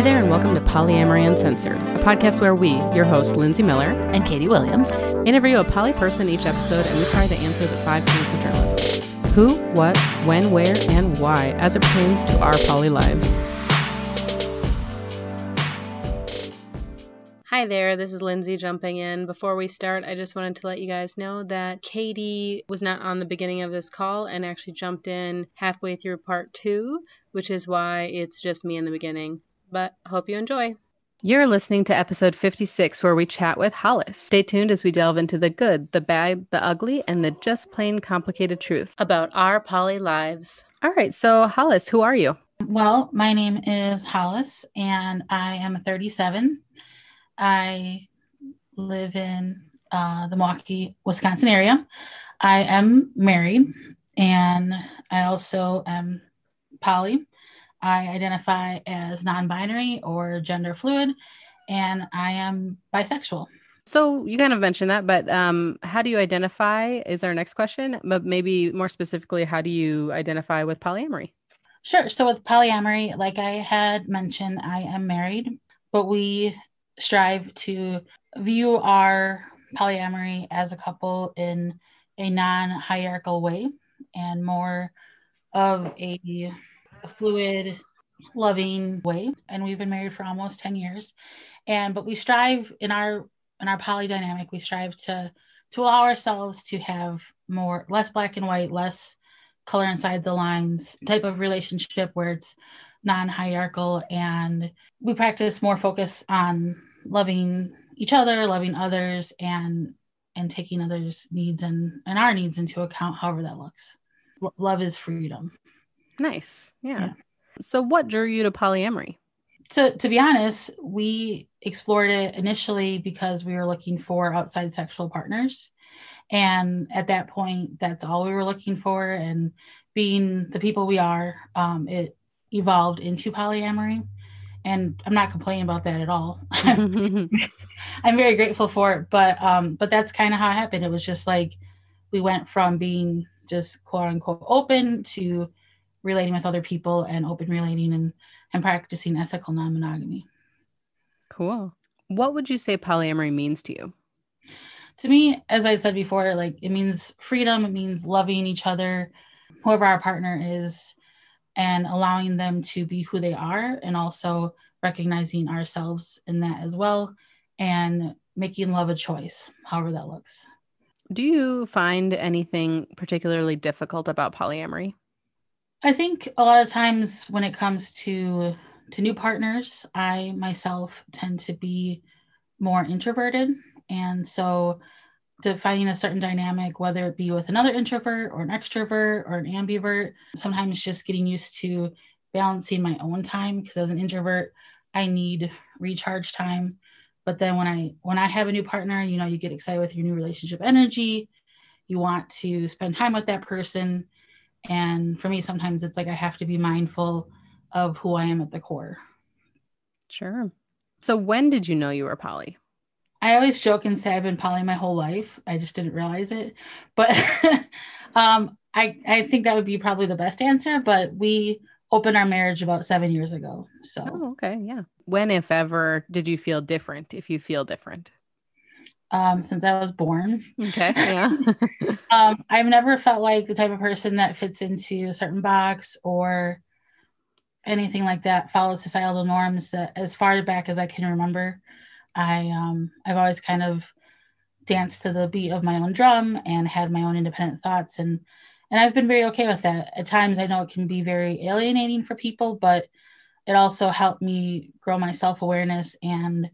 Hi there, and welcome to Polyamory Uncensored, a podcast where we, your hosts, Lindsay Miller and Katie Williams, interview a poly person each episode, and we try to answer the five tenets of journalism who, what, when, where, and why, as it pertains to our poly lives. Hi there, this is Lindsay jumping in. Before we start, I just wanted to let you guys know that Katie was not on the beginning of this call and actually jumped in halfway through part two, which is why it's just me in the beginning but hope you enjoy. You're listening to episode 56, where we chat with Hollis. Stay tuned as we delve into the good, the bad, the ugly, and the just plain complicated truth about our poly lives. All right, so Hollis, who are you? Well, my name is Hollis, and I am 37. I live in uh, the Milwaukee, Wisconsin area. I am married, and I also am poly. I identify as non binary or gender fluid, and I am bisexual. So you kind of mentioned that, but um, how do you identify? Is our next question, but maybe more specifically, how do you identify with polyamory? Sure. So with polyamory, like I had mentioned, I am married, but we strive to view our polyamory as a couple in a non hierarchical way and more of a fluid, loving way. And we've been married for almost 10 years. And but we strive in our in our poly dynamic, we strive to to allow ourselves to have more less black and white, less color inside the lines type of relationship where it's non-hierarchical and we practice more focus on loving each other loving others and and taking others needs and and our needs into account however that looks L- love is freedom Nice. Yeah. yeah. So, what drew you to polyamory? To, to be honest, we explored it initially because we were looking for outside sexual partners. And at that point, that's all we were looking for. And being the people we are, um, it evolved into polyamory. And I'm not complaining about that at all. I'm very grateful for it. But um, but that's kind of how it happened. It was just like we went from being just quote unquote open to relating with other people and open relating and, and practicing ethical non monogamy. Cool. What would you say polyamory means to you? To me, as I said before, like it means freedom, it means loving each other, whoever our partner is, and allowing them to be who they are, and also recognizing ourselves in that as well, and making love a choice, however that looks. Do you find anything particularly difficult about polyamory? I think a lot of times when it comes to to new partners, I myself tend to be more introverted, and so defining a certain dynamic, whether it be with another introvert or an extrovert or an ambivert, sometimes just getting used to balancing my own time because as an introvert, I need recharge time. But then when I when I have a new partner, you know, you get excited with your new relationship energy. You want to spend time with that person and for me, sometimes it's like I have to be mindful of who I am at the core. Sure. So when did you know you were poly? I always joke and say I've been poly my whole life. I just didn't realize it. But um, I, I think that would be probably the best answer. But we opened our marriage about seven years ago. So, oh, okay. Yeah. When, if ever, did you feel different? If you feel different? Um, since I was born. Okay. Yeah. um, I've never felt like the type of person that fits into a certain box or anything like that, follows societal norms that as far back as I can remember. I um I've always kind of danced to the beat of my own drum and had my own independent thoughts and and I've been very okay with that. At times I know it can be very alienating for people, but it also helped me grow my self-awareness and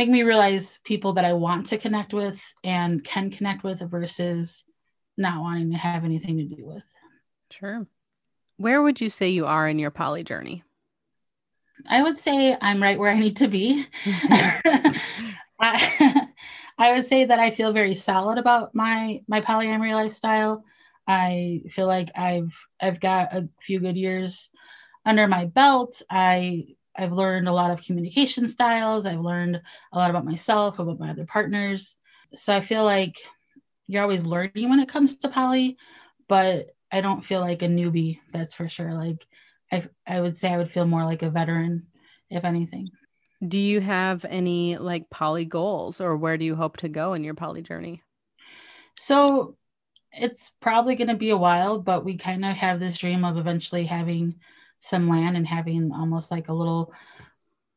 make me realize people that I want to connect with and can connect with versus not wanting to have anything to do with. Sure. Where would you say you are in your poly journey? I would say I'm right where I need to be. I, I would say that I feel very solid about my my polyamory lifestyle. I feel like I've I've got a few good years under my belt. I I've learned a lot of communication styles. I've learned a lot about myself, about my other partners. So I feel like you're always learning when it comes to poly, but I don't feel like a newbie, that's for sure. Like I I would say I would feel more like a veteran if anything. Do you have any like poly goals or where do you hope to go in your poly journey? So it's probably going to be a while, but we kind of have this dream of eventually having some land and having almost like a little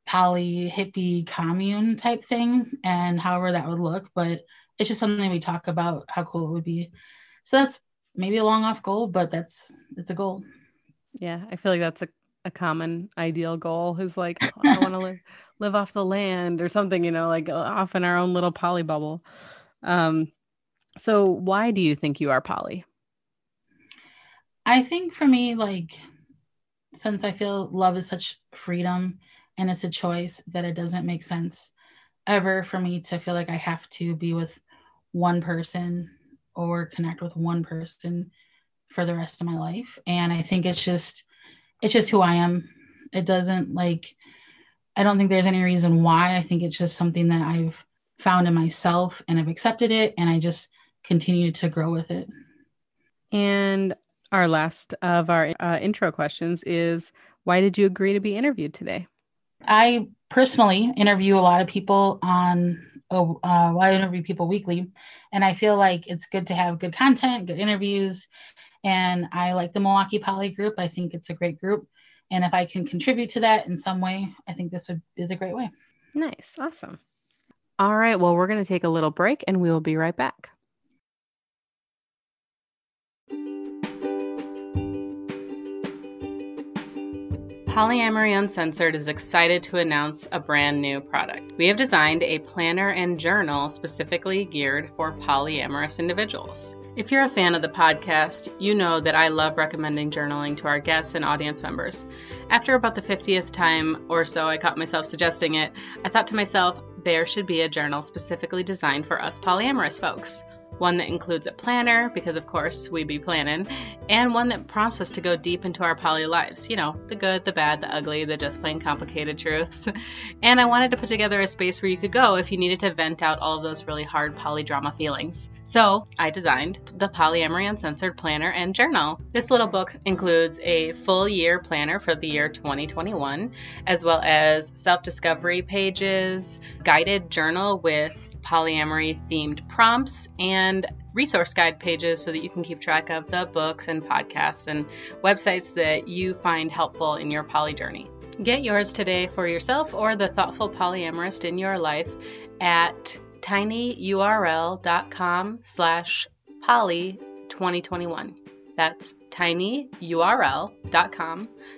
poly hippie commune type thing and however that would look. But it's just something we talk about how cool it would be. So that's maybe a long off goal, but that's it's a goal. Yeah, I feel like that's a, a common ideal goal is like I want to live live off the land or something, you know, like uh, off in our own little poly bubble. Um, so why do you think you are poly? I think for me, like since I feel love is such freedom and it's a choice that it doesn't make sense ever for me to feel like I have to be with one person or connect with one person for the rest of my life. And I think it's just it's just who I am. It doesn't like I don't think there's any reason why. I think it's just something that I've found in myself and I've accepted it and I just continue to grow with it. And our last of our uh, intro questions is why did you agree to be interviewed today? I personally interview a lot of people on uh, I interview people weekly, and I feel like it's good to have good content, good interviews, and I like the Milwaukee Poly group. I think it's a great group, and if I can contribute to that in some way, I think this would, is a great way. Nice, awesome. All right, well, we're going to take a little break, and we will be right back. Polyamory Uncensored is excited to announce a brand new product. We have designed a planner and journal specifically geared for polyamorous individuals. If you're a fan of the podcast, you know that I love recommending journaling to our guests and audience members. After about the 50th time or so I caught myself suggesting it, I thought to myself, there should be a journal specifically designed for us polyamorous folks one that includes a planner, because of course we be planning, and one that prompts us to go deep into our poly lives. You know, the good, the bad, the ugly, the just plain complicated truths. and I wanted to put together a space where you could go if you needed to vent out all of those really hard poly drama feelings. So I designed the Polyamory Uncensored Planner and Journal. This little book includes a full year planner for the year 2021, as well as self discovery pages, guided journal with polyamory themed prompts and resource guide pages so that you can keep track of the books and podcasts and websites that you find helpful in your poly journey. Get yours today for yourself or the thoughtful polyamorist in your life at tinyurl.com slash poly 2021. That's tinyurl.com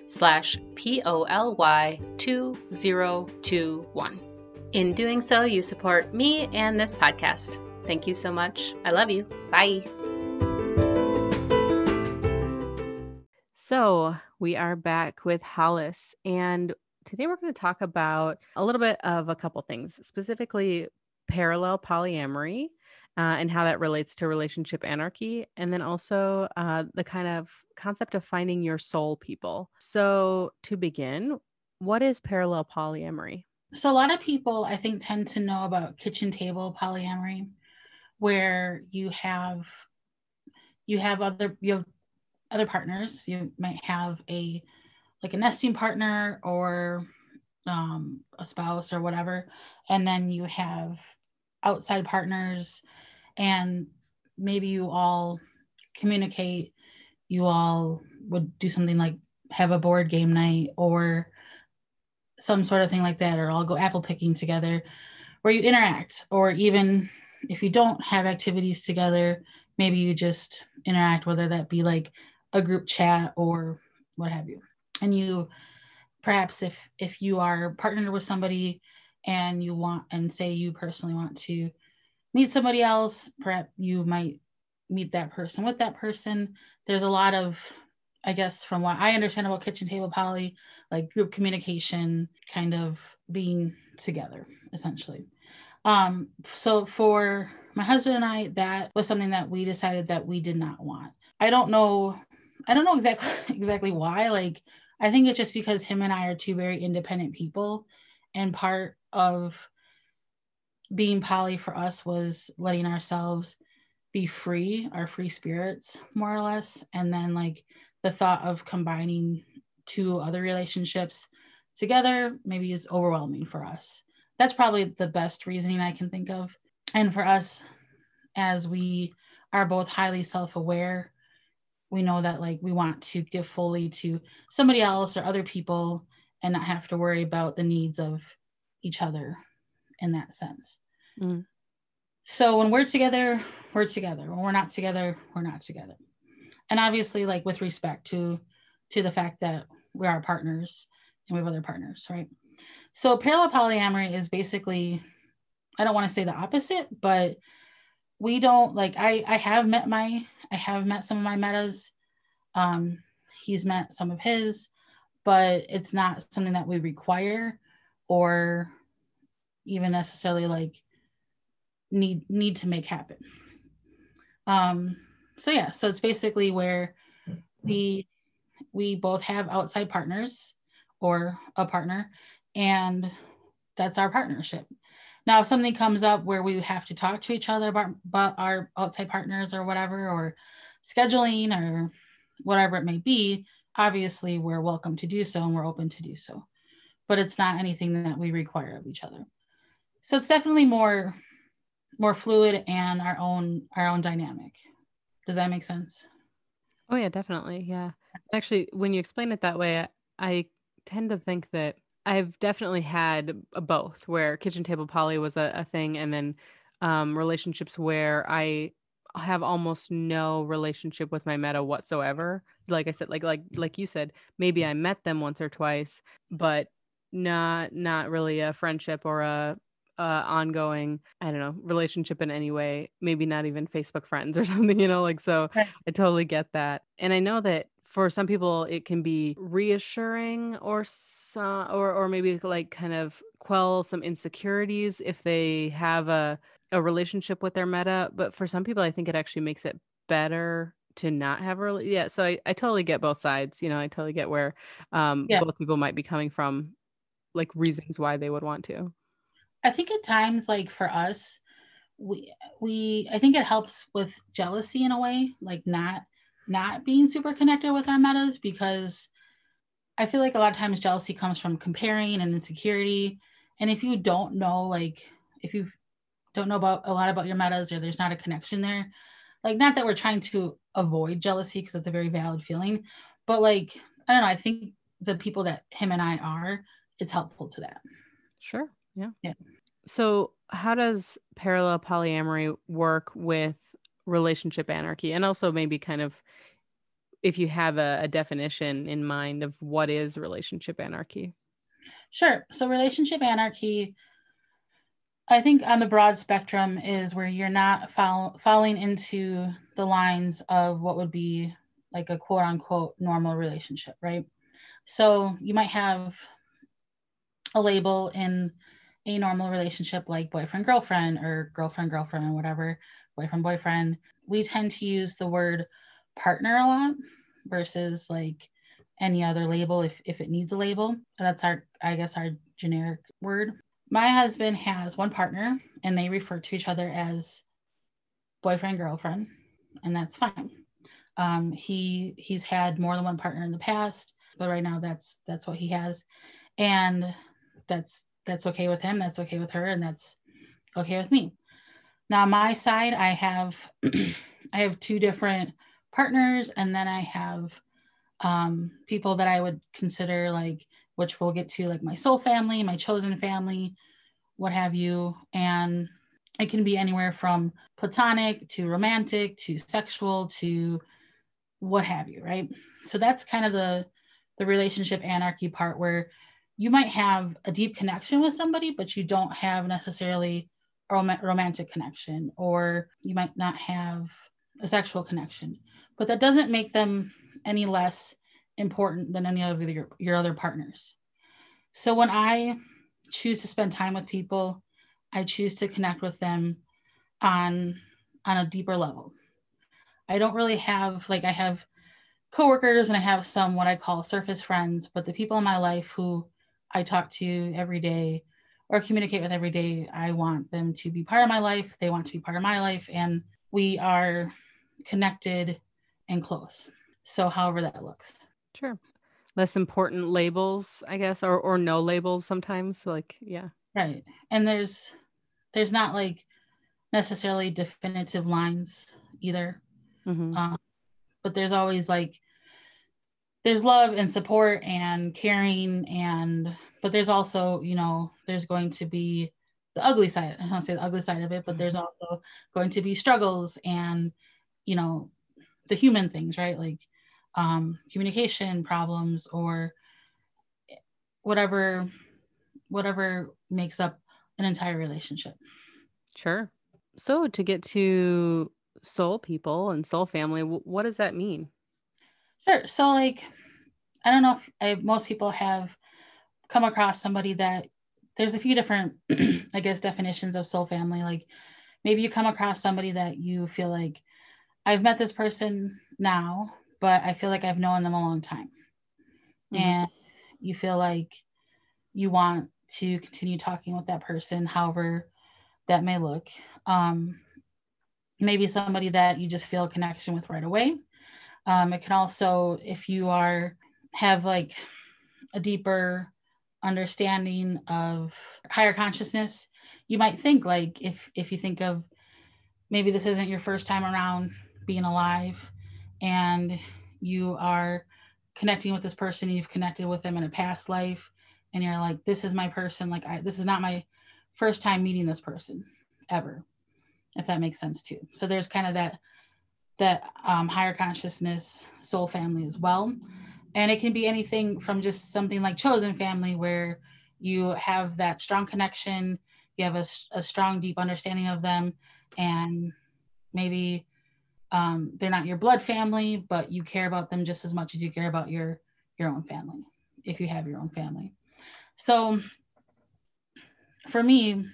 slash P-O-L-Y 2021. In doing so, you support me and this podcast. Thank you so much. I love you. Bye. So, we are back with Hollis, and today we're going to talk about a little bit of a couple things, specifically parallel polyamory. Uh, and how that relates to relationship anarchy, and then also uh, the kind of concept of finding your soul people. So, to begin, what is parallel polyamory? So a lot of people i think tend to know about kitchen table polyamory where you have you have other you have other partners. You might have a like a nesting partner or um, a spouse or whatever and then you have outside partners and maybe you all communicate you all would do something like have a board game night or some sort of thing like that, or I'll go apple picking together, where you interact, or even if you don't have activities together, maybe you just interact, whether that be like a group chat or what have you. And you perhaps if if you are partnered with somebody and you want and say you personally want to meet somebody else, perhaps you might meet that person with that person. There's a lot of I guess from what I understand about kitchen table poly, like group communication, kind of being together essentially. Um, so for my husband and I, that was something that we decided that we did not want. I don't know, I don't know exactly exactly why. Like I think it's just because him and I are two very independent people, and part of being poly for us was letting ourselves be free, our free spirits, more or less, and then like the thought of combining two other relationships together maybe is overwhelming for us. That's probably the best reasoning I can think of. And for us, as we are both highly self aware, we know that like we want to give fully to somebody else or other people and not have to worry about the needs of each other in that sense. Mm. So when we're together, we're together. When we're not together, we're not together. And obviously, like with respect to to the fact that we are partners and we have other partners, right? So parallel polyamory is basically, I don't want to say the opposite, but we don't like I I have met my I have met some of my metas. Um, he's met some of his, but it's not something that we require or even necessarily like need need to make happen. Um, so yeah, so it's basically where we we both have outside partners or a partner, and that's our partnership. Now, if something comes up where we have to talk to each other about, about our outside partners or whatever, or scheduling or whatever it may be, obviously we're welcome to do so and we're open to do so. But it's not anything that we require of each other. So it's definitely more more fluid and our own our own dynamic. Does that make sense? Oh yeah, definitely. Yeah. Actually, when you explain it that way, I, tend to think that I've definitely had both where kitchen table poly was a, a thing and then um, relationships where I have almost no relationship with my meta whatsoever. Like I said, like like like you said, maybe I met them once or twice, but not not really a friendship or a uh, ongoing, I don't know, relationship in any way, maybe not even Facebook friends or something, you know, like so right. I totally get that. And I know that for some people it can be reassuring or some, or or maybe like kind of quell some insecurities if they have a a relationship with their meta, but for some people I think it actually makes it better to not have a yeah so I, I totally get both sides you know i totally get where um yeah. both people might be coming from like reasons why they would want to I think at times, like for us, we we I think it helps with jealousy in a way, like not not being super connected with our metas because I feel like a lot of times jealousy comes from comparing and insecurity. And if you don't know, like if you don't know about a lot about your metas or there's not a connection there, like not that we're trying to avoid jealousy because it's a very valid feeling, but like I don't know, I think the people that him and I are, it's helpful to that. Sure. Yeah. Yeah. So, how does parallel polyamory work with relationship anarchy? And also, maybe kind of if you have a, a definition in mind of what is relationship anarchy. Sure. So, relationship anarchy, I think on the broad spectrum, is where you're not fall, falling into the lines of what would be like a quote unquote normal relationship, right? So, you might have a label in a normal relationship like boyfriend girlfriend or girlfriend girlfriend or whatever boyfriend boyfriend. We tend to use the word partner a lot versus like any other label if, if it needs a label. That's our i guess our generic word. My husband has one partner and they refer to each other as boyfriend girlfriend and that's fine. Um, he he's had more than one partner in the past but right now that's that's what he has. And that's that's okay with him that's okay with her and that's okay with me. Now my side i have i have two different partners and then i have um, people that i would consider like which we'll get to like my soul family my chosen family what have you. And it can be anywhere from platonic to romantic to sexual to what have you right? So that's kind of the the relationship anarchy part where you might have a deep connection with somebody, but you don't have necessarily a rom- romantic connection, or you might not have a sexual connection. But that doesn't make them any less important than any of your, your other partners. So when I choose to spend time with people, I choose to connect with them on on a deeper level. I don't really have like I have coworkers and I have some what I call surface friends, but the people in my life who I talk to every day or communicate with every day. I want them to be part of my life. They want to be part of my life. And we are connected and close. So, however that looks. Sure. less important labels, I guess, or or no labels sometimes. Like, yeah. Right. And there's there's not like necessarily definitive lines either. Mm-hmm. Um, but there's always like there's love and support and caring and but there's also you know there's going to be the ugly side i don't say the ugly side of it but there's mm-hmm. also going to be struggles and you know the human things right like um, communication problems or whatever whatever makes up an entire relationship sure so to get to soul people and soul family what does that mean Sure. So, like, I don't know if I, most people have come across somebody that there's a few different, I guess, definitions of soul family. Like, maybe you come across somebody that you feel like I've met this person now, but I feel like I've known them a long time. Mm-hmm. And you feel like you want to continue talking with that person, however that may look. Um, maybe somebody that you just feel a connection with right away. Um, it can also, if you are have like a deeper understanding of higher consciousness, you might think like if if you think of maybe this isn't your first time around being alive and you are connecting with this person you've connected with them in a past life and you're like this is my person like I, this is not my first time meeting this person ever if that makes sense too so there's kind of that that um, higher consciousness soul family as well. And it can be anything from just something like chosen family, where you have that strong connection, you have a, a strong, deep understanding of them, and maybe um, they're not your blood family, but you care about them just as much as you care about your your own family, if you have your own family. So, for me,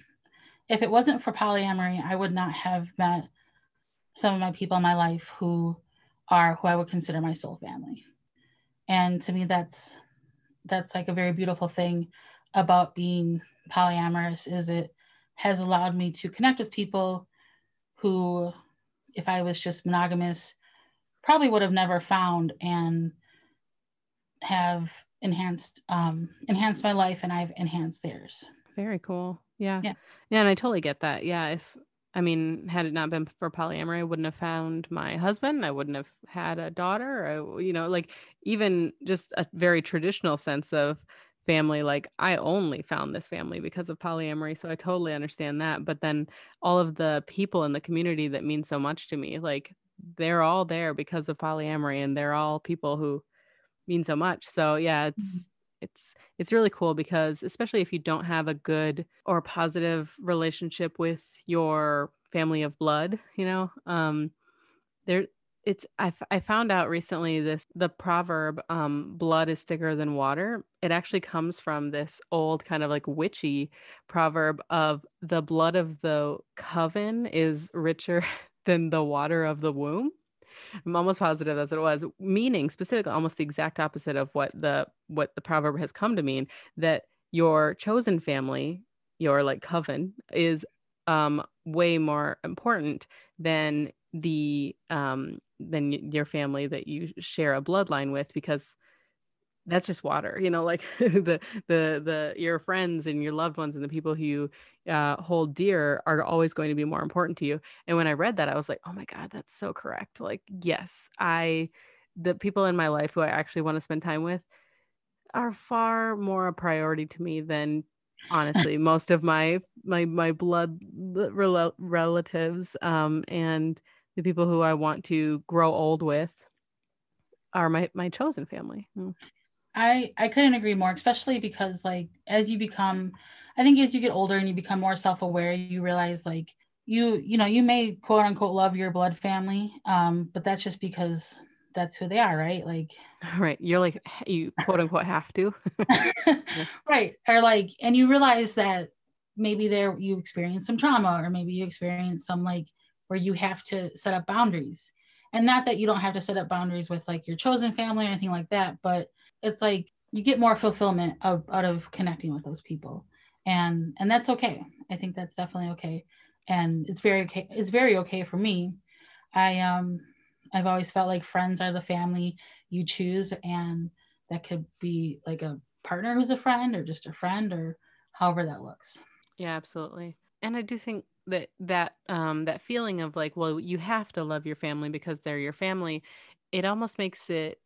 if it wasn't for polyamory, I would not have met some of my people in my life who are who I would consider my soul family. And to me that's that's like a very beautiful thing about being polyamorous is it has allowed me to connect with people who if I was just monogamous probably would have never found and have enhanced um enhanced my life and I've enhanced theirs. Very cool. Yeah. Yeah. Yeah. And I totally get that. Yeah. If I mean, had it not been for polyamory, I wouldn't have found my husband. I wouldn't have had a daughter. I, you know, like even just a very traditional sense of family. Like I only found this family because of polyamory. So I totally understand that. But then all of the people in the community that mean so much to me, like they're all there because of polyamory and they're all people who mean so much. So yeah, it's, mm-hmm it's it's really cool because especially if you don't have a good or positive relationship with your family of blood you know um there it's I, I found out recently this the proverb um blood is thicker than water. It actually comes from this old kind of like witchy proverb of the blood of the coven is richer than the water of the womb I'm almost positive what it was, meaning specifically almost the exact opposite of what the what the proverb has come to mean that your chosen family, your like coven, is um way more important than the um than your family that you share a bloodline with because that's just water you know like the the the your friends and your loved ones and the people who you uh, hold dear are always going to be more important to you. And when i read that i was like oh my god that's so correct. Like yes i the people in my life who i actually want to spend time with are far more a priority to me than honestly most of my my my blood rel- relatives um and the people who i want to grow old with are my my chosen family. Mm. I I couldn't agree more, especially because like as you become, I think as you get older and you become more self aware, you realize like you you know you may quote unquote love your blood family, um, but that's just because that's who they are, right? Like right, you're like you quote unquote have to, right? Or like, and you realize that maybe there you experience some trauma, or maybe you experience some like where you have to set up boundaries, and not that you don't have to set up boundaries with like your chosen family or anything like that, but it's like you get more fulfillment of, out of connecting with those people and and that's okay i think that's definitely okay and it's very okay it's very okay for me i um i've always felt like friends are the family you choose and that could be like a partner who's a friend or just a friend or however that looks. Yeah, absolutely. And I do think that that um that feeling of like well you have to love your family because they're your family it almost makes it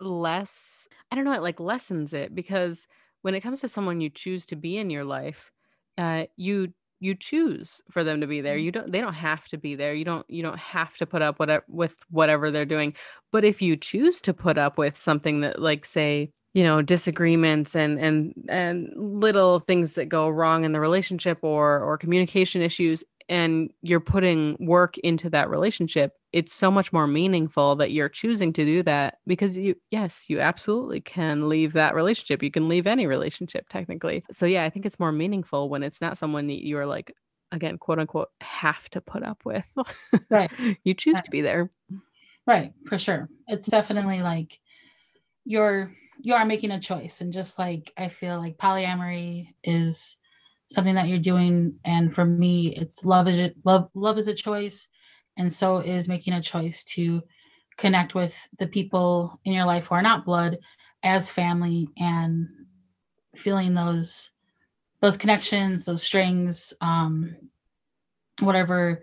less i don't know it like lessens it because when it comes to someone you choose to be in your life uh you you choose for them to be there. You don't they don't have to be there. You don't you don't have to put up whatever with whatever they're doing. But if you choose to put up with something that like say you know disagreements and and and little things that go wrong in the relationship or or communication issues and you're putting work into that relationship it's so much more meaningful that you're choosing to do that because you yes you absolutely can leave that relationship. You can leave any relationship technically. So yeah i think it's more meaningful when it's not someone that you're like again quote unquote have to put up with. Right. You choose to be there. Right for sure. It's definitely like you're you are making a choice and just like i feel like polyamory is something that you're doing and for me it's love is love love is a choice and so is making a choice to connect with the people in your life who are not blood as family and feeling those those connections those strings um whatever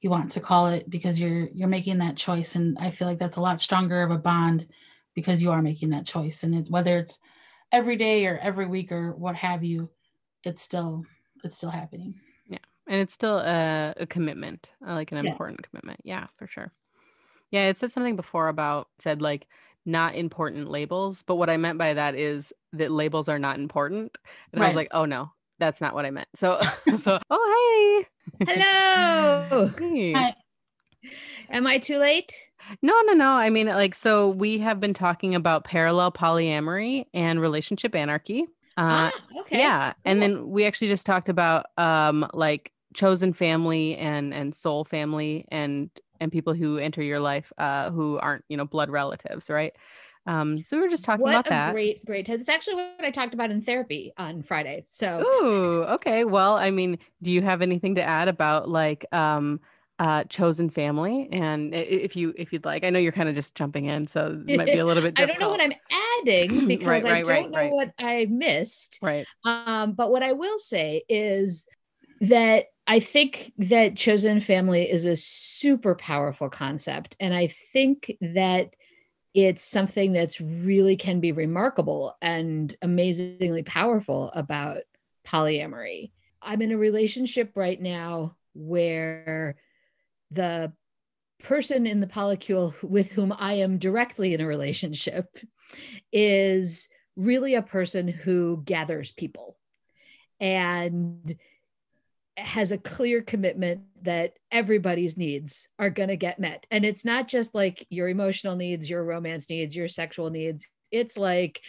you want to call it because you're you're making that choice. And i feel like that's a lot stronger of a bond because you are making that choice. And it, whether it's every day or every week or what have you it's still it's still happening and it's still a, a commitment uh, like an yeah. important commitment yeah for sure yeah it said something before about said like not important labels but what i meant by that is that labels are not important and right. i was like oh no that's not what i meant so so oh hey hello hey. Hi. am i too late no, no, no. I mean, like, so we have been talking about parallel polyamory and relationship anarchy. Uh, ah, okay. Yeah, cool. and then we actually just talked about um, like chosen family and and soul family and and people who enter your life uh, who aren't you know blood relatives, right? Um, so we were just talking what about that. Great, great. It's actually what I talked about in therapy on Friday. So, ooh, okay. Well, I mean, do you have anything to add about like um, uh, chosen family and if you if you'd like i know you're kind of just jumping in so it might be a little bit i don't know what i'm adding because right, right, i don't right, know what i missed right um but what i will say is that i think that chosen family is a super powerful concept and i think that it's something that's really can be remarkable and amazingly powerful about polyamory. I'm in a relationship right now where the person in the polycule with whom I am directly in a relationship is really a person who gathers people. And has a clear commitment that everybody's needs are going to get met. And it's not just like your emotional needs, your romance needs, your sexual needs. It's like,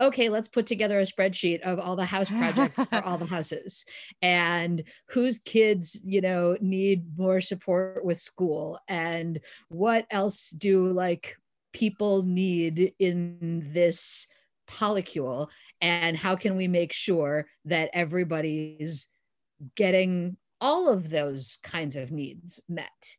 okay, let's put together a spreadsheet of all the house projects for all the houses and whose kids, you know, need more support with school and what else do like people need in this polycule and how can we make sure that everybody's getting all of those kinds of needs met.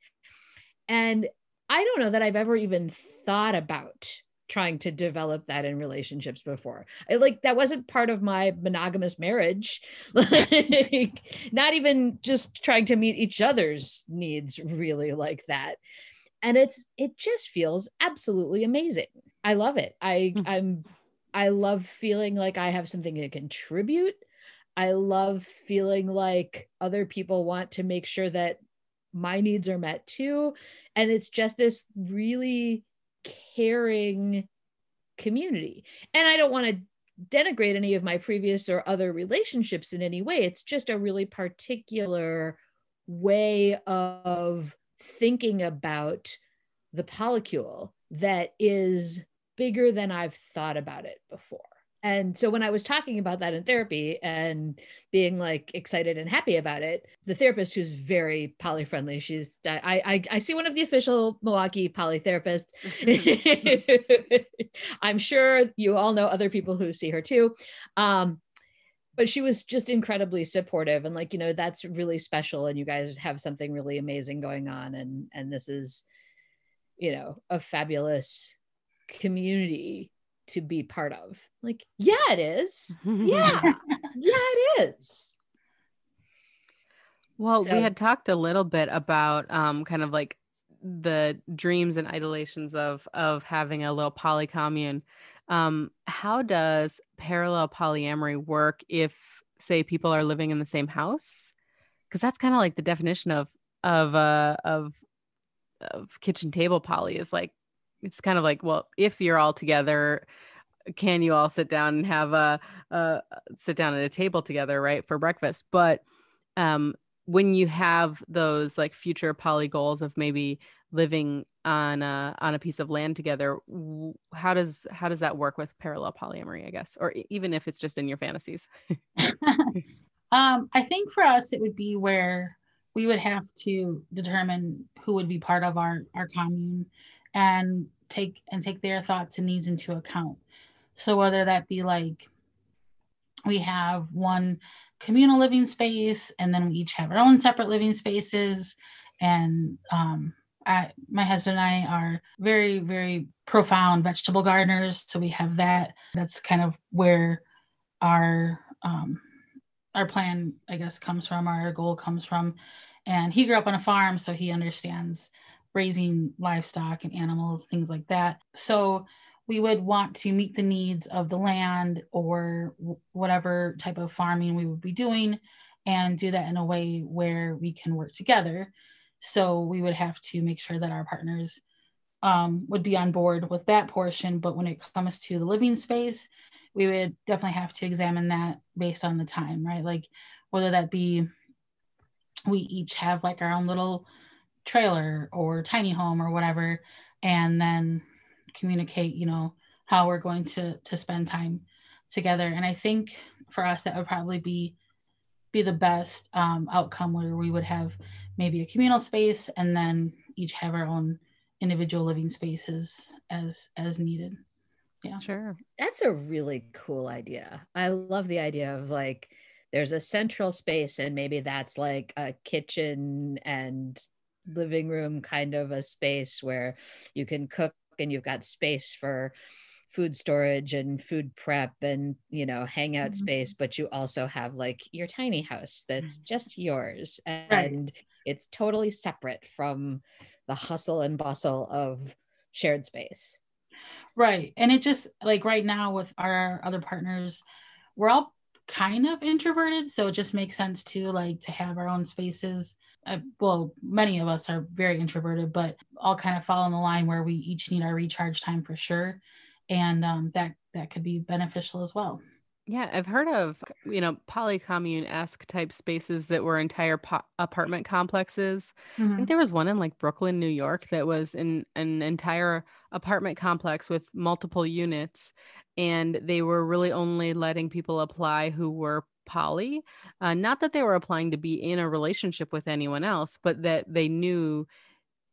And I don't know that I've ever even thought about trying to develop that in relationships before. I, like that wasn't part of my monogamous marriage. like not even just trying to meet each other's needs really like that. And it's it just feels absolutely amazing. I love it. I mm-hmm. I'm I love feeling like I have something to contribute. I love feeling like other people want to make sure that my needs are met too. And it's just this really caring community. And I don't want to denigrate any of my previous or other relationships in any way. It's just a really particular way of thinking about the polycule that is bigger than I've thought about it before. And so when I was talking about that in therapy and being like excited and happy about it, the therapist who's very poly friendly, she's I I, I see one of the official Milwaukee poly therapists. I'm sure you all know other people who see her too. Um, but she was just incredibly supportive and like you know that's really special and you guys have something really amazing going on and and this is you know a fabulous community to be part of. Like, yeah, it is. Yeah. yeah, it is. Well, So- we had talked a little bit about um, kind of like the dreams and idolations of of having a little poly commune. Um, how does parallel polyamory work if, say, people are living in the same house? Because that's kind of like the definition of of uh, of of kitchen table poly is like it's kind of like well, if you're all together, can you all sit down and have a, a sit down at a table together, right, for breakfast? But um, when you have those like future poly goals of maybe living on a on a piece of land together how does how does that work with parallel polyamory i guess? Or even if it's just in your fantasies. Um, I think for us, it would be where we would have to determine who would be part of our our commune, and take and take their thoughts and needs into account. So whether that be like we have one communal living space, and then we each have our own separate living spaces, and um, I, my husband and I are very very profound vegetable gardeners, so we have that. That's kind of where our um, our plan, I guess, comes from, our goal comes from. And he grew up on a farm, so he understands raising livestock and animals, things like that. So we would want to meet the needs of the land or whatever type of farming we would be doing and do that in a way where we can work together. So we would have to make sure that our partners um, would be on board with that portion. But when it comes to the living space, we would definitely have to examine that based on the time, right? Like whether that be we each have like our own little trailer or tiny home or whatever, and then communicate, you know, how we're going to to spend time together. And I think for us that would probably be be the best um, outcome where we would have maybe a communal space and then each have our own individual living spaces as as needed. Yeah. sure That's a really cool idea. I love the idea of like there's a central space and maybe that's like a kitchen and living room kind of a space where you can cook and you've got space for food storage and food prep and you know hangout Mhm. space but you also have like your tiny house that's just yours Right. and it's totally separate from the hustle and bustle of shared space Right. And it just like right now with our other partners, we're all kind of introverted. So it just makes sense to like to have our own spaces. Uh, well, many of us are very introverted, but all kind of fall in the line where we each need our recharge time for sure. And um, that that could be beneficial as well. yeah i've heard of you know polycommune-esque type spaces that were entire po- apartment complexes I think there was one in like Brooklyn, New York that was in an entire apartment complex with multiple units. And they were really only letting people apply who were poly. Uh, not that they were applying to be in a relationship with anyone else, but that they knew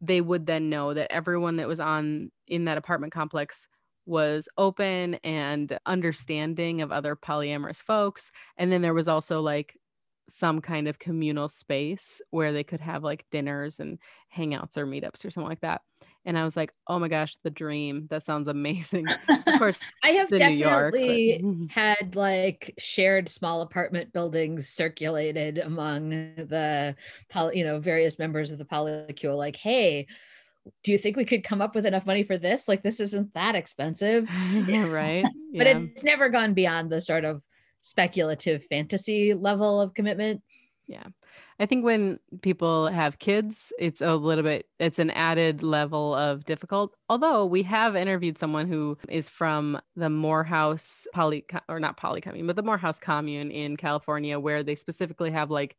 they would then know that everyone that was on in that apartment complex was open and understanding of other polyamorous folks. And then there was also like some kind of communal space where they could have like dinners and hangouts or meetups or something like that. And I was like, oh my gosh, the dream. That sounds amazing. Of course, I have New York, but- definitely had like shared small apartment buildings circulated among the poly, you know, various members of the polycule. Like, hey, do you think we could come up with enough money for this? Like, this isn't that expensive. yeah, right. But it's never gone beyond the sort of speculative fantasy level of commitment. Yeah. I think when people have kids, it's a little bit, it's an added level of difficult. Although we have interviewed someone who is from the Morehouse poly, or not poly commune, but the Morehouse commune in California, where they specifically have like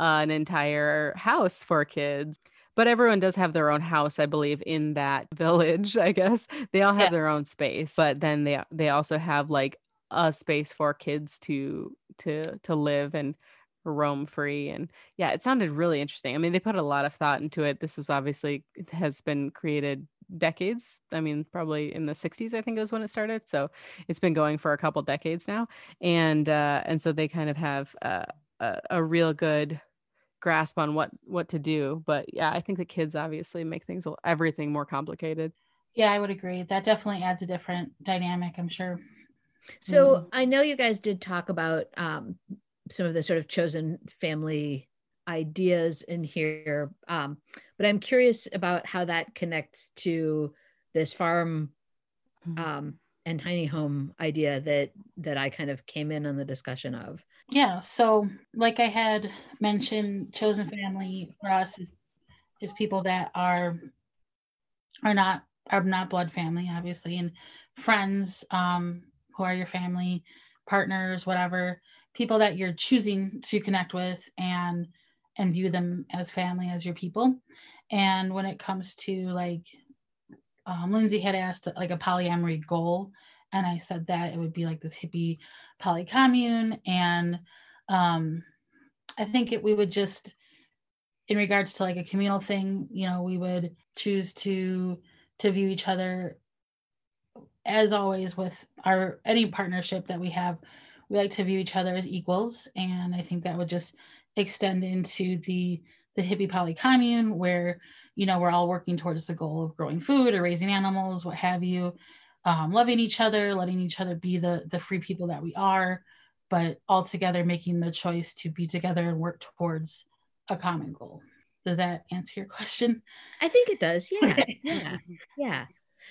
an entire house for kids. But everyone does have their own house, I believe, in that village. I guess they all have Yeah. their own space, but then they they also have like a space for kids to to to live and roam free and yeah it sounded really interesting i mean they put a lot of thought into it this was obviously has been created decades i mean probably in the 60s i think it was when it started so it's been going for a couple decades now and uh and so they kind of have uh, a, a real good grasp on what what to do but yeah i think the kids obviously make things a- everything more complicated Yeah, I would agree. That definitely adds a different dynamic, I'm sure. So mm-hmm. I know you guys did talk about um, some of the sort of chosen family ideas in here, um, but I'm curious about how that connects to this farm mm-hmm. um, and tiny home idea that that I kind of came in on the discussion of. Yeah. So, like I had mentioned, chosen family for us is is people that are are not are not blood family, obviously, and friends um, who are your family, partners, whatever, people that you're choosing to connect with and and view them as family, as your people. And when it comes to like um, Lindsay had asked like a polyamory goal, and I said that it would be like this hippie poly commune, and um, I think it we would just in regards to like a communal thing, you know, we would choose to to view each other as always with our any partnership that we have we like to view each other as equals and i think that would just extend into the the hippie poly commune where you know we're all working towards the goal of growing food or raising animals what have you um, loving each other letting each other be the the free people that we are but all together making the choice to be together and work towards a common goal. Does that answer your question? I think it does. Yeah. Yeah. Yeah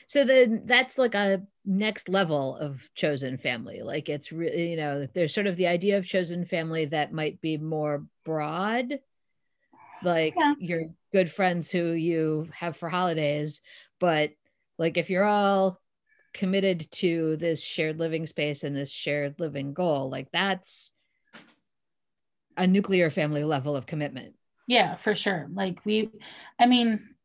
so then that's like a next level of chosen family. Like it's really you know there's sort of the idea of chosen family that might be more broad. Like yeah. your good friends who you have for holidays but like if you're all committed to this shared living space and this shared living goal like that's a nuclear family level of commitment. Yeah for sure. Like we i mean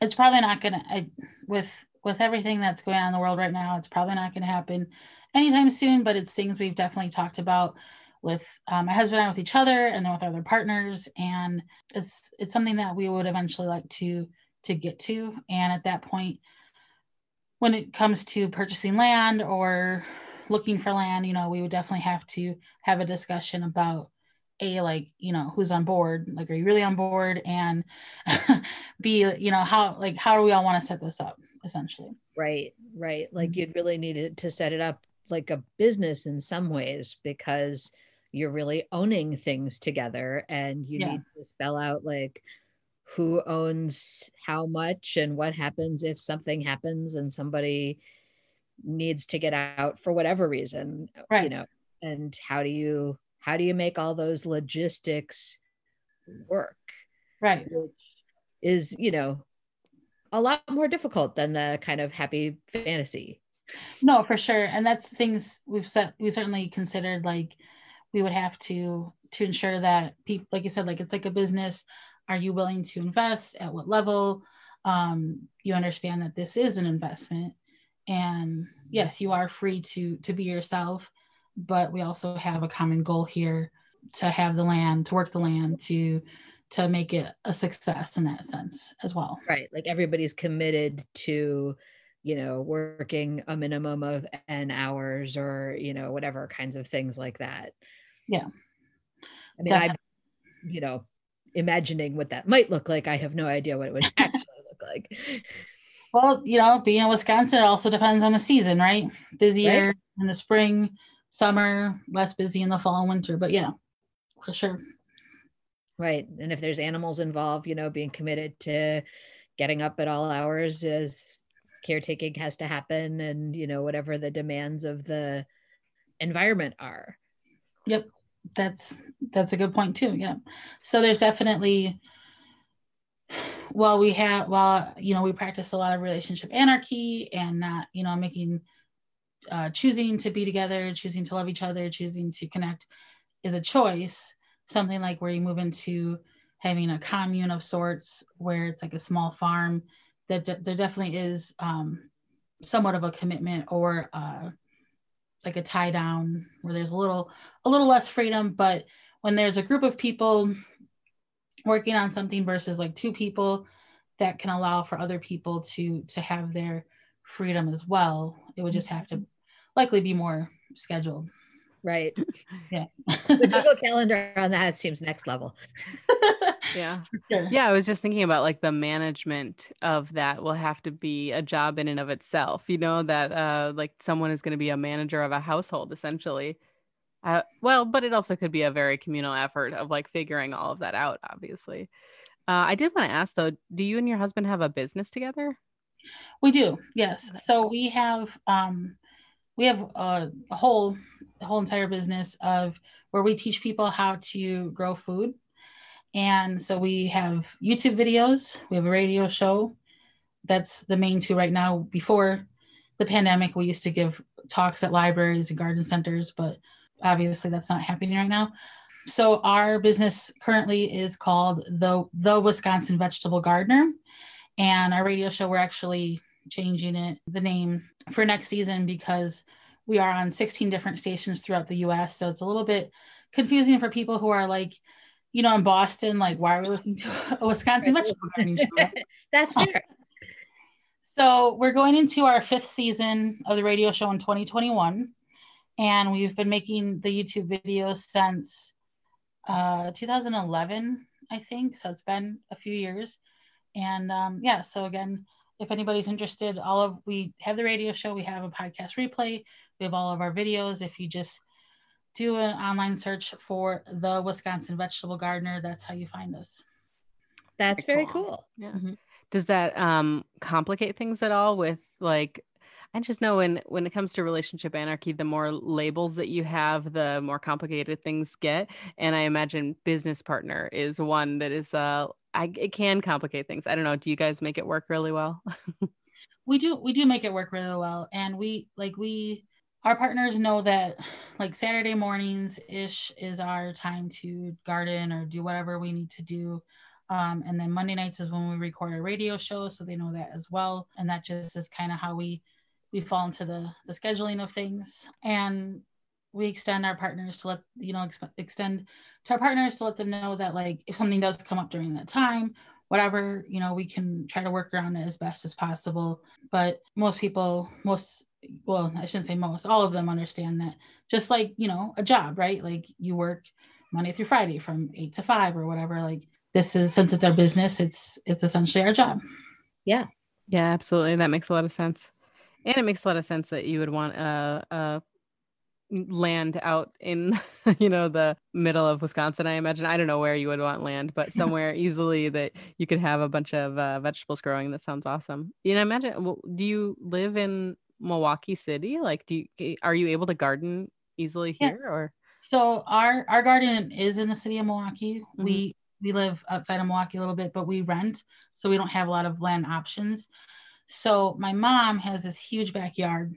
it's probably not gonna I, with with everything that's going on in the world right now it's probably not going to happen anytime soon but it's things we've definitely talked about with um, my husband and with each other and then with other partners and it's it's something that we would eventually like to to get to and at that point when it comes to purchasing land or looking for land you know we would definitely have to have a discussion about a like you know who's on board like are you really on board and b you know how like how do we all want to set this up essentially right right like mm-hmm. you'd really need it to set it up like a business in some ways because you're really owning things together and you yeah. need to spell out like who owns how much and what happens if something happens and somebody needs to get out for whatever reason right. you know and how do you how do you make all those logistics work? Right. Which is you know a lot more difficult than the kind of happy fantasy. No for sure. And that's things we've set we certainly considered like we would have to to ensure that people like you said like it's like a business. Are you willing to invest? At what level? Um you understand that this is an investment. And yes you are free to to be yourself but we also have a common goal here to have the land, to work the land, to to make it a success in that sense as well. Right. Like everybody's committed to, you know, working a minimum of n hours or, you know, whatever kinds of things like that. Yeah. I mean, I, you know, imagining what that might look like, I have no idea what it would actually look like. Well, you know, being in Wisconsin, it also depends on the season, right? Busier right. in the spring, summer, less busy in the fall and winter. But yeah, for sure. Right. And if there's animals involved, you know, being committed to getting up at all hours as caretaking has to happen and, you know, whatever the demands of the environment are. Yep. That's that's a good point too. Yeah. So there's definitely well we have well you know we practice a lot of relationship anarchy and not you know making uh, choosing to be together, choosing to love each other, choosing to connect is a choice. Something like where you move into having a commune of sorts, where it's like a small farm, that de- there definitely is um, somewhat of a commitment or uh, like a tie down where there's a little a little less freedom. But when there's a group of people working on something versus like two people, that can allow for other people to to have their freedom as well. It would just have to likely be more scheduled. Right. Yeah. the Google Calendar on that seems next level. Yeah. Sure. Yeah. I was just thinking about like the management of that will have to be a job in and of itself, you know, that uh, like someone is going to be a manager of a household essentially. Uh, well, but it also could be a very communal effort of like figuring all of that out, obviously. Uh, I did want to ask though, do you and your husband have a business together? We do, yes. So we have um, we have a, whole a whole entire business of where we teach people how to grow food. And so we have YouTube videos, we have a radio show. That's the main two right now. Before the pandemic, we used to give talks at libraries and garden centers, but obviously that's not happening right now. So our business currently is called the the Wisconsin Vegetable Gardener, and our radio show we're actually changing it the name for next season because we are on 16 different stations throughout the US. So it's a little bit confusing for people who are like, you know, in Boston, like, why are we listening to a Wisconsin vegetable gardening show? That's fair. So we're going into our fifth season of the radio show in 2021. And we've been making the YouTube videos since uh, 2011, I think. So it's been a few years. And um, yeah, so again, if anybody's interested, all of we have the radio show, we have a podcast replay, we have all of our videos. If you just do an online search for the Wisconsin Vegetable Gardener, that's how you find us. That's very cool. cool. Yeah. Mm-hmm. Does that um, complicate things at all with like I just know when when it comes to relationship anarchy, the more labels that you have, the more complicated things get. And I imagine business partner is one that is uh I it can complicate things. I don't know. Do you guys make it work really well? we do we do make it work really well. And we like we our partners know that like Saturday mornings ish is our time to garden or do whatever we need to do. Um, and then Monday nights is when we record a radio show, so they know that as well. And that just is kind of how we we fall into the the scheduling of things and we extend our partners to let you know ex- extend to our partners to let them know that like if something does come up during that time whatever you know we can try to work around it as best as possible. But most people most well i shouldn't say most all of them understand that just like you know a job right? Like you work monday through friday from eight to five or whatever like this is since it's our business it's it's essentially our job. Yeah. Yeah absolutely. That makes a lot of sense. And it makes a lot of sense that you would want a, a land out in you know the middle of wisconsin i imagine. I don't know where you would want land but somewhere easily that you could have a bunch of uh, vegetables growing that sounds awesome. You know imagine well, do you live in milwaukee city? Like do you are you able to garden easily here yeah. or? So our our garden is in the city of milwaukee. Mm-hmm. we we live outside of milwaukee a little bit but we rent so we don't have a lot of land options. So my mom has this huge backyard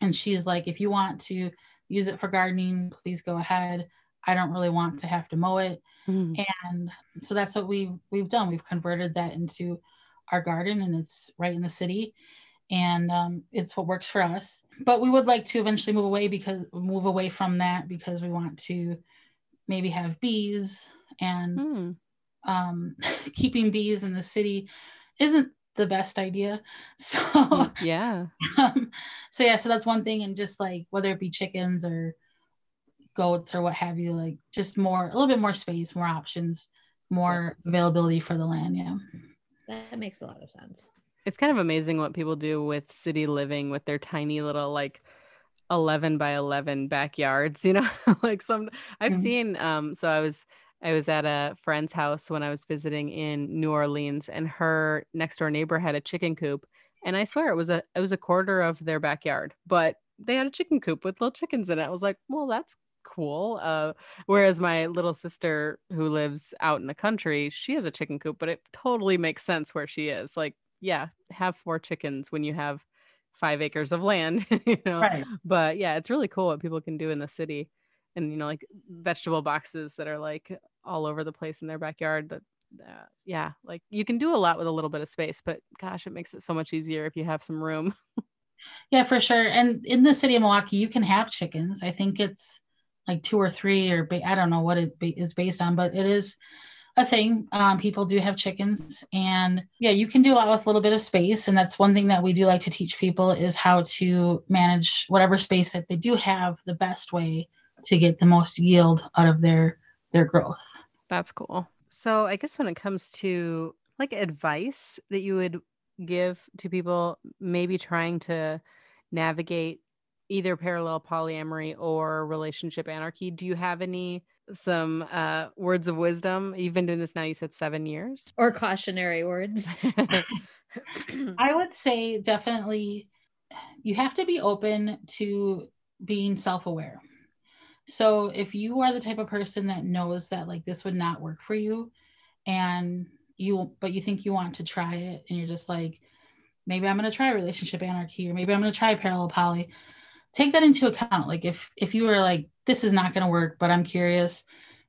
and she's like, if you want to use it for gardening, please go ahead. I don't really want to have to mow it. Mm. And so that's what we we've done. We've converted that into our garden and it's right in the city and um, it's what works for us. But we would like to eventually move away because move away from that because we want to maybe have bees and mm. um, keeping bees in the city isn't the best idea. So yeah. Um, so yeah, so that's one thing, and just like whether it be chickens or goats or what have you, like just more a little bit more space, more options, more availability for the land. Yeah. That makes a lot of sense. It's kind of amazing what people do with city living with their tiny little like 11 by 11 backyards, you know, like some I've mm-hmm. seen um so I was I was at a friend's house when I was visiting in New Orleans, and her next door neighbor had a chicken coop, and I swear it was a it was a quarter of their backyard, but they had a chicken coop with little chickens in it. I was like, well, that's cool. Uh, whereas my little sister who lives out in the country, she has a chicken coop, but it totally makes sense where she is. Like, yeah, have four chickens when you have five acres of land, you know. Right. But yeah, it's really cool what people can do in the city and you know like vegetable boxes that are like all over the place in their backyard that uh, yeah like you can do a lot with a little bit of space but gosh it makes it so much easier if you have some room. Yeah for sure. And in the city of milwaukee you can have chickens. I think it's like two or three or ba- i don't know what it is based on but it is a thing. Um, people do have chickens and yeah you can do a lot with a little bit of space. And that's one thing that we do like to teach people is how to manage whatever space that they do have the best way to get the most yield out of their their growth. That's cool. So I guess when it comes to like advice that you would give to people maybe trying to navigate either parallel polyamory or relationship anarchy, do you have any some uh words of wisdom? You've been doing this now, you said seven years. Or cautionary words. I would say definitely you have to be open to being self-aware. So if you are the type of person that knows that like this would not work for you and you but you think you want to try it and you're just like maybe I'm going to try relationship anarchy or maybe I'm going to try parallel poly take that into account. Like if if you are like this is not going to work but I'm curious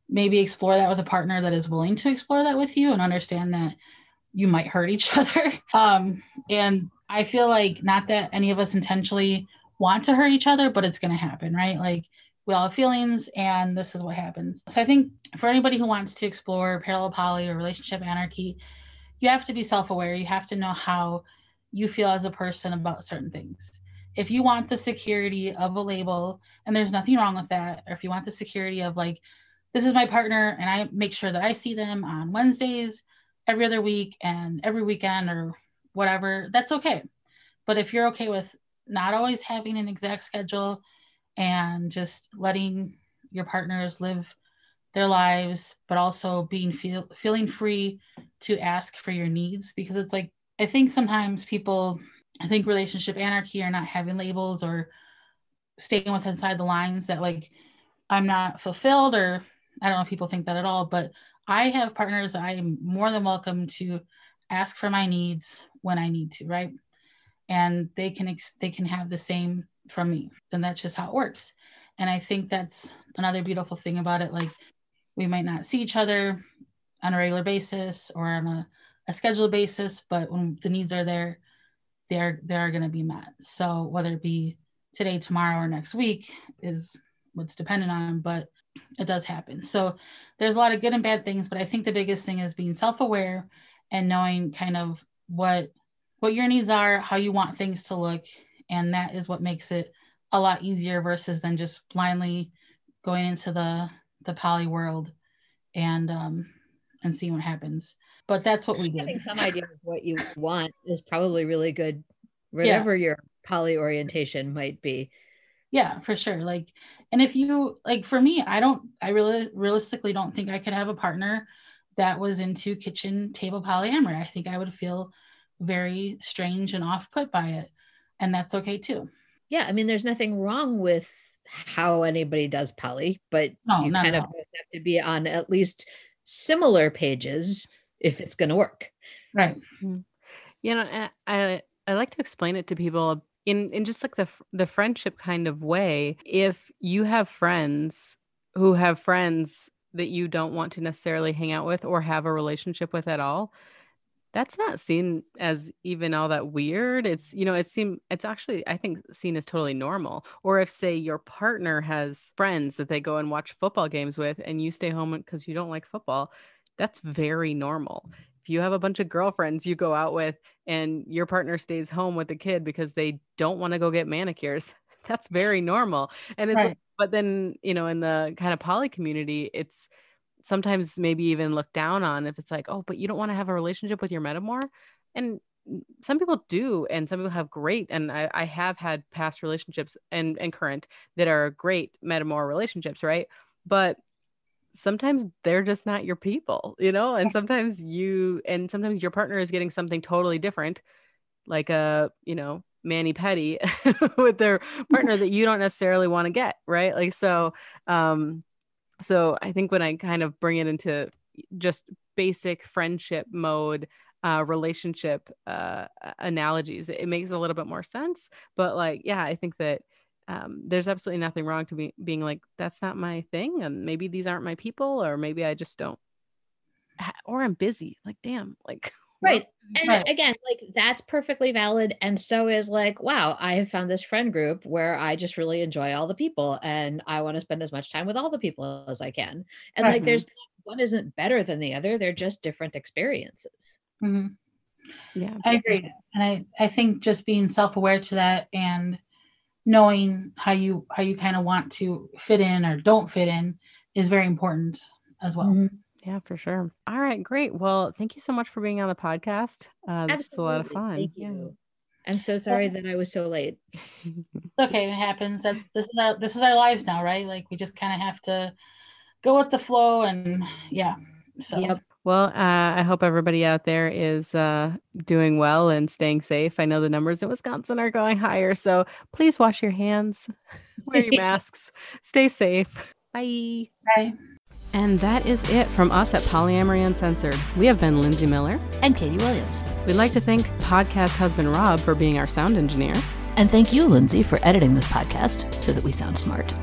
maybe explore that with a partner that is willing to explore that with you and understand that you might hurt each other. Um and I feel like not that any of us intentionally want to hurt each other but it's going to happen right? Like we all have feelings and this is what happens. So i think for anybody who wants to explore parallel poly or relationship anarchy you have to be self-aware. You have to know how you feel as a person about certain things. If you want the security of a label and there's nothing wrong with that or if you want the security of like this is my partner and i make sure that i see them on wednesdays every other week and every weekend or whatever that's okay. But if you're okay with not always having an exact schedule and just letting your partners live their lives but also being feel, feeling free to ask for your needs. Because it's like i think sometimes people i think relationship anarchy or not having labels or staying with inside the lines that like i'm not fulfilled or i don't know if people think that at all but i have partners i am more than welcome to ask for my needs when i need to right? And they can ex- they can have the same from me and that's just how it works. And i think that's another beautiful thing about it like we might not see each other on a regular basis or on a, a scheduled basis but when the needs are there they're they are going to be met. So whether it be today tomorrow or next week is what's dependent on but it does happen. So there's a lot of good and bad things but i think the biggest thing is being self-aware and knowing kind of what what your needs are how you want things to look and that is what makes it a lot easier versus than just blindly going into the the poly world and um and seeing what happens. But that's what we did. having some idea of what you want is probably really good whatever yeah. your poly orientation might be. Yeah for sure. Like and if you like for me i don't i really realistically don't think i could have a partner that was into kitchen table polyamory i think i would feel very strange and off put by it and that's okay too. Yeah, I mean, there's nothing wrong with how anybody does poly, but no, you kind of have to be on at least similar pages if it's going to work. Right. Mm-hmm. You know, I I like to explain it to people in in just like the the friendship kind of way. If you have friends who have friends that you don't want to necessarily hang out with or have a relationship with at all, that's not seen as even all that weird it's you know it seems it's actually i think seen as totally normal or if say your partner has friends that they go and watch football games with and you stay home because you don't like football that's very normal if you have a bunch of girlfriends you go out with and your partner stays home with the kid because they don't want to go get manicures that's very normal and it's right. but then you know in the kind of poly community it's sometimes maybe even look down on if it's like, oh, but you don't want to have a relationship with your metamor. And some people do, and some people have great. And I, I have had past relationships and, and current that are great metamor relationships, right? But sometimes they're just not your people, you know? And sometimes you, and sometimes your partner is getting something totally different, like a, you know, mani-pedi with their partner that you don't necessarily want to get, right? Like, so, um, so I think when I kind of bring it into just basic friendship mode, uh, relationship uh, analogies, it makes a little bit more sense. But like, yeah, I think that um, there's absolutely nothing wrong to be being like, that's not my thing, and maybe these aren't my people, or maybe I just don't, or I'm busy. Like, damn, like right and right. again like that's perfectly valid and so is like wow i have found this friend group where i just really enjoy all the people and i want to spend as much time with all the people as i can and right. like there's one isn't better than the other they're just different experiences mm-hmm. yeah i agree and i i think just being self-aware to that and knowing how you how you kind of want to fit in or don't fit in is very important as well mm-hmm. Yeah, for sure. All right, great. Well, thank you so much for being on the podcast. Uh, this is a lot of fun. Thank you. I'm so sorry that I was so late. It's okay, it happens. That's this is our this is our lives now, right? Like we just kind of have to go with the flow and yeah. So Yep. Well, uh, I hope everybody out there is uh, doing well and staying safe. I know the numbers in Wisconsin are going higher, so please wash your hands, wear your masks, stay safe. Bye. Bye. And that is it from us at Polyamory Uncensored. We have been Lindsay Miller. And Katie Williams. We'd like to thank podcast husband Rob for being our sound engineer. And thank you, Lindsay, for editing this podcast so that we sound smart.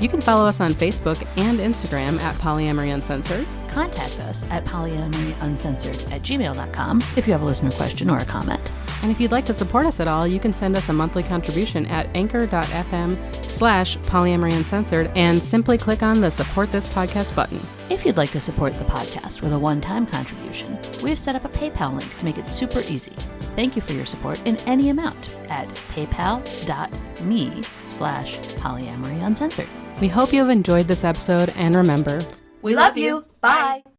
You can follow us on Facebook and Instagram at Polyamory Uncensored. Contact us at polyamoryuncensored at gmail.com if you have a listener question or a comment. And if you'd like to support us at all, you can send us a monthly contribution at anchor.fm slash polyamory uncensored and simply click on the support this podcast button. If you'd like to support the podcast with a one time contribution, we have set up a PayPal link to make it super easy. Thank you for your support in any amount at paypal.me slash polyamory uncensored. We hope you have enjoyed this episode and remember, We love you. Bye.